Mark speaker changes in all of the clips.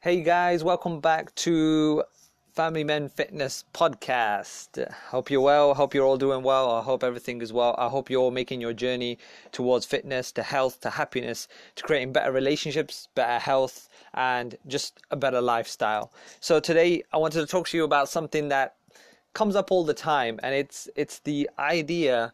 Speaker 1: Hey guys, welcome back to Family Men Fitness Podcast. Hope you're well. Hope you're all doing well. I hope everything is well. I hope you're making your journey towards fitness, to health, to happiness, to creating better relationships, better health, and just a better lifestyle. So today I wanted to talk to you about something that comes up all the time, and it's it's the idea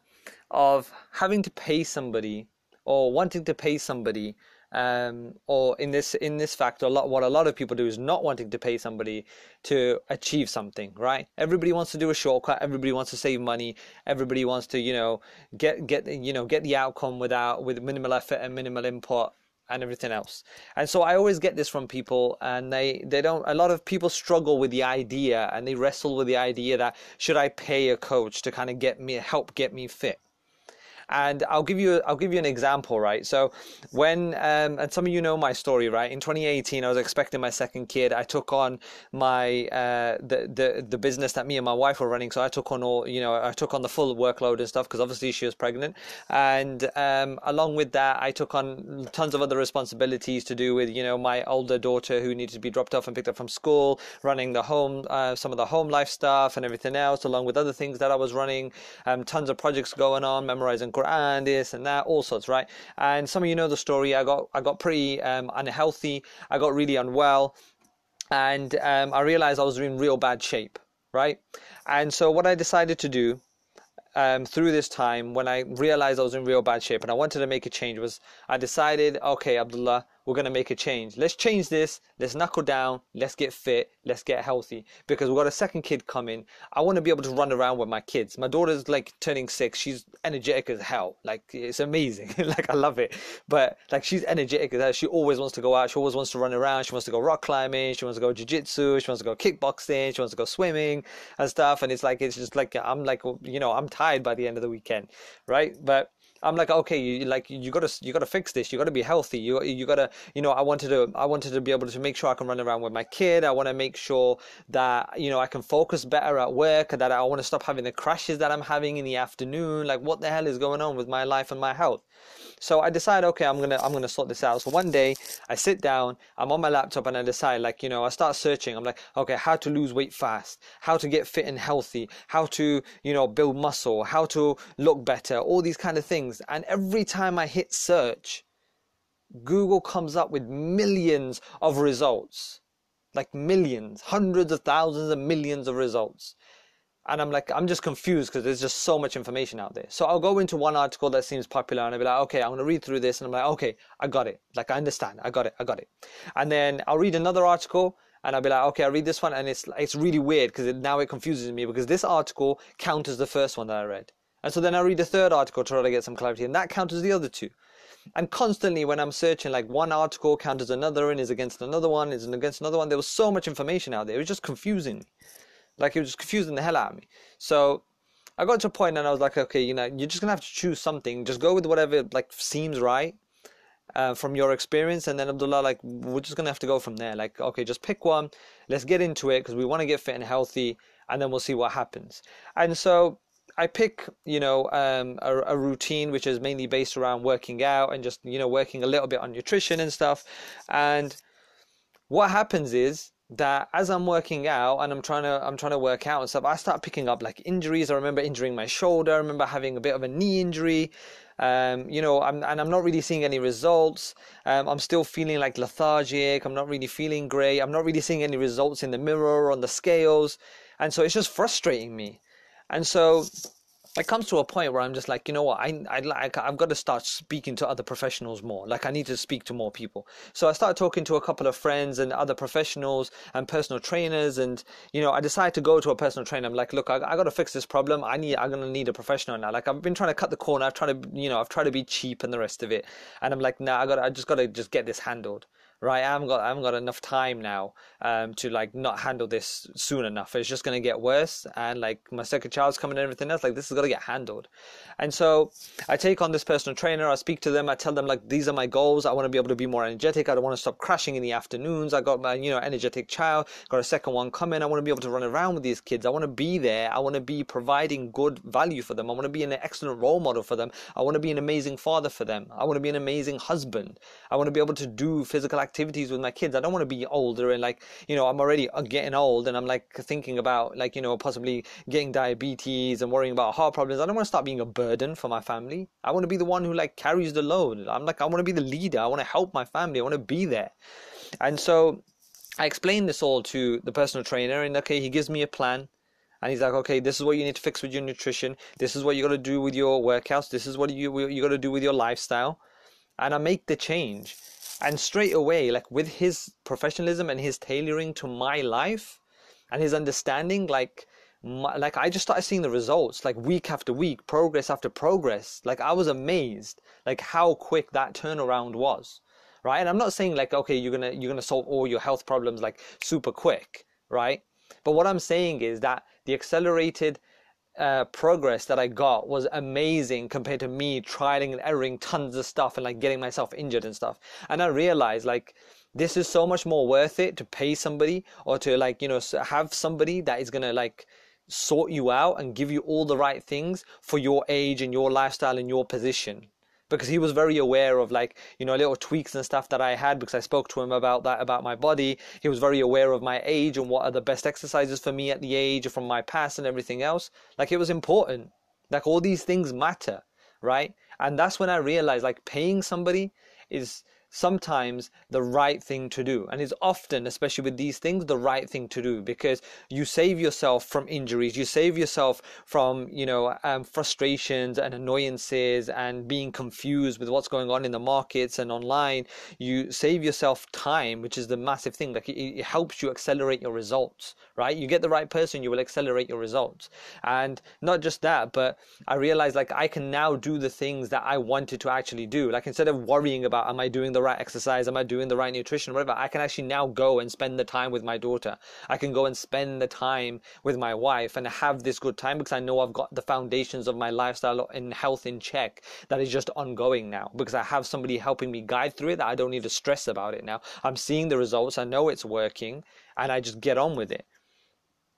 Speaker 1: of having to pay somebody or wanting to pay somebody um, or in this in this fact, a lot what a lot of people do is not wanting to pay somebody to achieve something. Right? Everybody wants to do a shortcut. Everybody wants to save money. Everybody wants to you know get get you know get the outcome without with minimal effort and minimal input and everything else. And so I always get this from people and they, they don't, a lot of people struggle with the idea and they wrestle with the idea that should I pay a coach to kind of get me, help get me fit? And I'll give you I'll give you an example, right? So when um, and some of you know my story, right? In 2018, I was expecting my second kid. I took on my uh, the the the business that me and my wife were running. So I took on all you know I took on the full workload and stuff because obviously she was pregnant. And um, along with that, I took on tons of other responsibilities to do with you know my older daughter who needed to be dropped off and picked up from school, running the home uh, some of the home life stuff and everything else, along with other things that I was running. Um, tons of projects going on, memorizing Quran, this and that, all sorts, right? And some of you know the story. I got I got pretty um, unhealthy. I got really unwell, and um, I realized I was in real bad shape, right? And so what I decided to do um, through this time, when I realized I was in real bad shape and I wanted to make a change, was I decided, okay, Abdullah, we're going to make a change. Let's change this. Let's knuckle down. Let's get fit. Let's get healthy because we've got a second kid coming. I want to be able to run around with my kids. My daughter's like turning six. She's energetic as hell. Like it's amazing. like I love it. But like she's energetic as hell. She always wants to go out. She always wants to run around. She wants to go rock climbing. She wants to go jiu-jitsu. She wants to go kickboxing. She wants to go swimming and stuff. And it's like, it's just like, I'm like, you know, I'm tired by the end of the weekend. Right. But I'm like, okay, you like you gotta you gotta fix this. You gotta be healthy. You you gotta you know I wanted to I wanted to be able to make sure I can run around with my kid. I want to make sure that you know I can focus better at work. That I want to stop having the crashes that I'm having in the afternoon. Like what the hell is going on with my life and my health? So I decide, okay, I'm gonna I'm gonna sort this out. So one day I sit down, I'm on my laptop, and I decide, like you know, I start searching. I'm like, okay, how to lose weight fast, how to get fit and healthy, how to you know build muscle, how to look better, all these kind of things. And every time I hit search, Google comes up with millions of results, like millions, hundreds of thousands and millions of results and I'm like, I'm just confused because there's just so much information out there. So I'll go into one article that seems popular and I'll be like, okay, I'm going to read through this. And I'm like, okay, I got it. Like, I understand. I got it. I got it. And then I'll read another article and I'll be like, okay, I read this one. And it's, it's really weird because it, now it confuses me because this article counters the first one that I read. And so then I read the third article to try to get some clarity and that counters the other two. And constantly when I'm searching, like one article counters another and is against another one, is against another one. There was so much information out there. It was just confusing. Like it was just confusing the hell out of me. So I got to a point and I was like, okay, you know, you're just gonna have to choose something. Just go with whatever like seems right uh, from your experience, and then Abdullah, like, we're just gonna have to go from there. Like, okay, just pick one. Let's get into it because we want to get fit and healthy, and then we'll see what happens. And so I pick, you know, um, a, a, routine which is mainly based around working out and just, you know, working a little bit on nutrition and stuff. And what happens is that as I'm working out and I'm trying to I'm trying to work out and stuff, I start picking up like injuries. I remember injuring my shoulder. I remember having a bit of a knee injury. Um, you know, I'm, and I'm not really seeing any results. Um, I'm still feeling like lethargic. I'm not really feeling great. I'm not really seeing any results in the mirror or on the scales, and so it's just frustrating me. And so it comes to a point where I'm just like, you know what, I, I like, I've got to start speaking to other professionals more. Like, I need to speak to more people. So I started talking to a couple of friends and other professionals and personal trainers, and you know, I decided to go to a personal trainer. I'm like, look, I, I got to fix this problem. I need, I'm gonna need a professional now. Like, I've been trying to cut the corner. I've tried to, you know, I've tried to be cheap and the rest of it, and I'm like, nah, I got, I just got to just get this handled right? I haven't got I haven't got enough time now um, to like not handle this soon enough. It's just gonna get worse, and like my second child's coming and everything else. Like this is gonna get handled, and so I take on this personal trainer. I speak to them. I tell them like these are my goals. I want to be able to be more energetic. I don't want to stop crashing in the afternoons. I got my you know energetic child. Got a second one coming. I want to be able to run around with these kids. I want to be there. I want to be providing good value for them. I want to be an excellent role model for them. I want to be an amazing father for them. I want to be an amazing husband. I want to be able to do physical activity activities with my kids. I don't want to be older and like, you know, I'm already uh, getting old and I'm like thinking about like, you know, possibly getting diabetes and worrying about heart problems. I don't want to start being a burden for my family. I want to be the one who like carries the load. I'm like, I want to be the leader. I want to help my family. I want to be there. And so I explained this all to the personal trainer and okay, he gives me a plan and he's like, okay, this is what you need to fix with your nutrition. This is what you got to do with your workouts. This is what you you got to do with your lifestyle. And I make the change, and straight away, like with his professionalism and his tailoring to my life, and his understanding, like. My, like I just started seeing the results like week after week progress after progress like I was amazed like how quick that turnaround was right and I'm not saying like okay you're gonna you're gonna solve all your health problems like super quick right but what I'm saying is that the accelerated uh, progress that I got was amazing compared to me trialing and erroring tons of stuff and like getting myself injured and stuff. And I realized like this is so much more worth it to pay somebody or to like you know have somebody that is gonna like sort you out and give you all the right things for your age and your lifestyle and your position because he was very aware of like you know little tweaks and stuff that I had because I spoke to him about that about my body. He was very aware of my age and what are the best exercises for me at the age from my past and everything else. Like it was important. Like all these things matter right? And that's when I realized like paying somebody is sometimes the right thing to do. And is often especially with these things the right thing to do because you save yourself from injuries. You save yourself from you know um, frustrations and annoyances and being confused with what's going on in the markets and online. You save yourself time which is the massive thing. Like it, it helps you accelerate your results right? You get the right person you will accelerate your results. And not just that but i realized like i can now do the things that i wanted to actually do. Like instead of worrying about am i doing the right exercise? Am I doing the right nutrition? Whatever. I can actually now go and spend the time with my daughter. I can go and spend the time with my wife and have this good time because I know I've got the foundations of my lifestyle and health in check that is just ongoing now because I have somebody helping me guide through it that I don't need to stress about it now. I'm seeing the results. I know it's working and I just get on with it.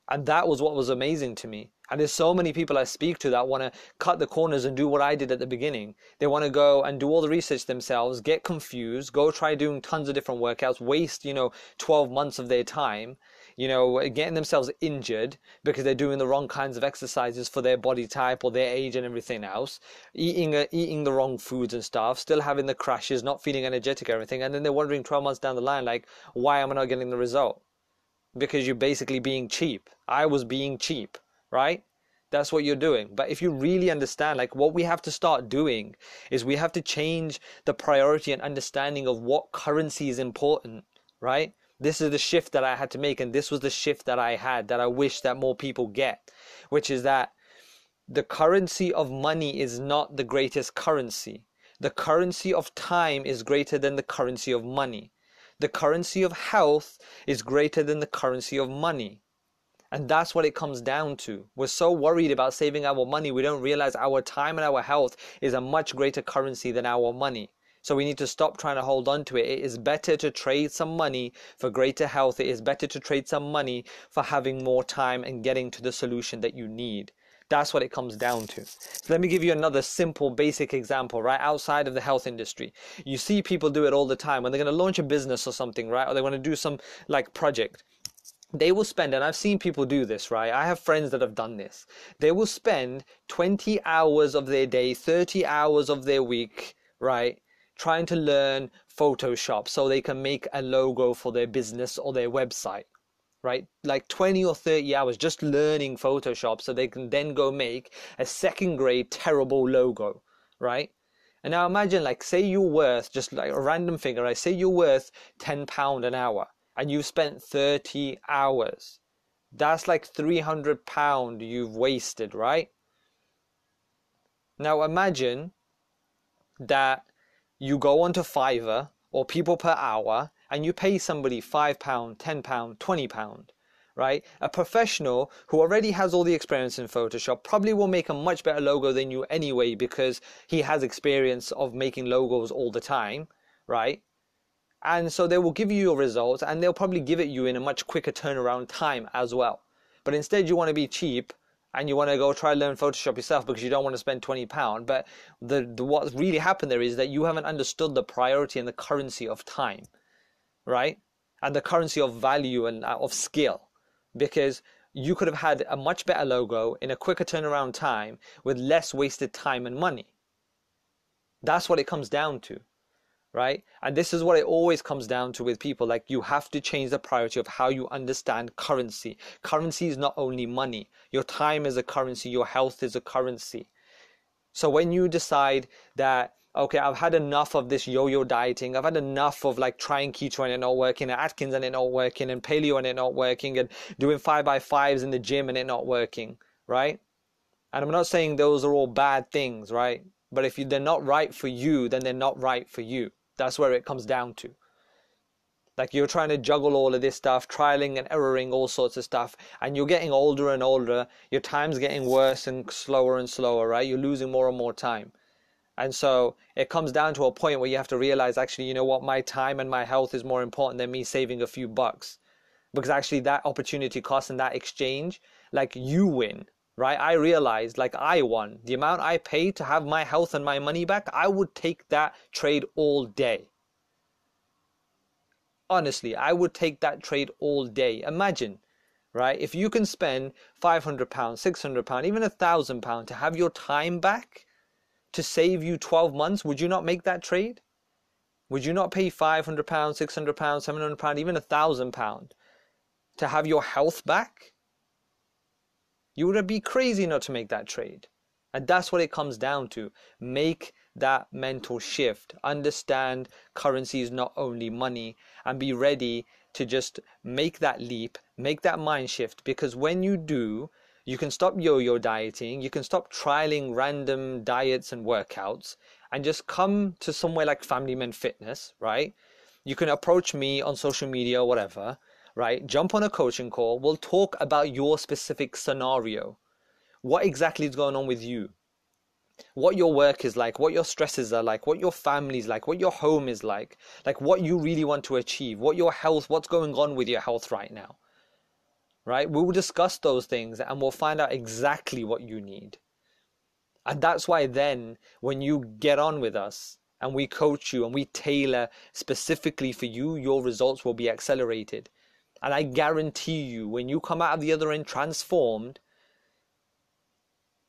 Speaker 1: And that was what was amazing to me. And there's so many people I speak to that want to cut the corners and do what I did at the beginning. They want to go and do all the research themselves, get confused, go try doing tons of different workouts, waste, you know, 12 months of their time, you know, getting themselves injured because they're doing the wrong kinds of exercises for their body type or their age and everything else, eating uh, eating the wrong foods and stuff, still having the crashes, not feeling energetic or everything. And then they're wondering 12 months down the line, like, why am I not getting the result? Because you're basically being cheap. I was being cheap right? That's what you're doing. But if you really understand, like what we have to start doing is we have to change the priority and understanding of what currency is important, right? This is the shift that I had to make, and this was the shift that I had that I wish that more people get, which is that the currency of money is not the greatest currency. The currency of time is greater than the currency of money. The currency of health is greater than the currency of money. And that's what it comes down to. We're so worried about saving our money, we don't realize our time and our health is a much greater currency than our money. So we need to stop trying to hold on to it. It is better to trade some money for greater health. It is better to trade some money for having more time and getting to the solution that you need. That's what it comes down to. So let me give you another simple, basic example, right? Outside of the health industry. You see people do it all the time when they're going to launch a business or something, right? Or they want to do some like project they will spend, and I've seen people do this, right? I have friends that have done this. They will spend 20 hours of their day, 30 hours of their week, right? Trying to learn Photoshop so they can make a logo for their business or their website, right? Like 20 or 30 hours just learning Photoshop so they can then go make a second grade terrible logo, right? And now imagine, like, say you're worth just like a random figure, right? Say you're worth 10 pound an hour and you've spent 30 hours. That's like 300 pound you've wasted, right? Now imagine that you go onto Fiverr or people per hour and you pay somebody 5 pound, 10 pound, 20 pound, right? A professional who already has all the experience in Photoshop probably will make a much better logo than you anyway because he has experience of making logos all the time, right? And so they will give you your results and they'll probably give it you in a much quicker turnaround time as well. But instead you want to be cheap and you want to go try learn Photoshop yourself because you don't want to spend 20 pound. But the, the what really happened there is that you haven't understood the priority and the currency of time. right? And the currency of value and uh, of skill. Because you could have had a much better logo in a quicker turnaround time with less wasted time and money. That's what it comes down to, right? And this is what it always comes down to with people. Like you have to change the priority of how you understand currency. Currency is not only money. Your time is a currency. Your health is a currency. So when you decide that okay, I've had enough of this yo-yo dieting. I've had enough of like trying keto and it not working, and Atkins and it not working, and paleo and it not working, and doing five by fives in the gym and it not working, right? And I'm not saying those are all bad things, right? But if you, they're not right for you, then they're not right for you. That's where it comes down to. Like you're trying to juggle all of this stuff, trialing and erroring all sorts of stuff, and you're getting older and older. Your time's getting worse and slower and slower, right? You're losing more and more time. And so it comes down to a point where you have to realize actually, you know what, my time and my health is more important than me saving a few bucks. Because actually, that opportunity cost and that exchange, like you win, right? I realized like I won. The amount I paid to have my health and my money back, I would take that trade all day. Honestly, I would take that trade all day. Imagine, right? If you can spend 500 pounds, 600 pounds, even a thousand pounds to have your time back, to save you 12 months, would you not make that trade? Would you not pay 500 pounds, 600 pounds, 700 pounds, even a thousand pound to have your health back? You would be crazy not to make that trade. And that's what it comes down to. Make that mental shift. Understand currency is not only money and be ready to just make that leap, make that mind shift. Because when you do, you can stop yo-yo dieting. You can stop trialing random diets and workouts and just come to somewhere like Family Men Fitness, right? You can approach me on social media or whatever, right? Jump on a coaching call. We'll talk about your specific scenario. What exactly is going on with you? What your work is like, what your stresses are like, what your family is like, what your home is like, like what you really want to achieve, what your health, what's going on with your health right now right? We will discuss those things and we'll find out exactly what you need. And that's why then, when you get on with us and we coach you and we tailor specifically for you, your results will be accelerated. And I guarantee you, when you come out of the other end transformed,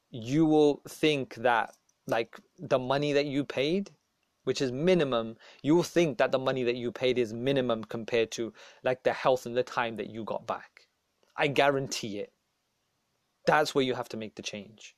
Speaker 1: you will think that, like, the money that you paid, which is minimum, you will think that the money that you paid is minimum compared to, like, the health and the time that you got back. I guarantee it. That's where you have to make the change.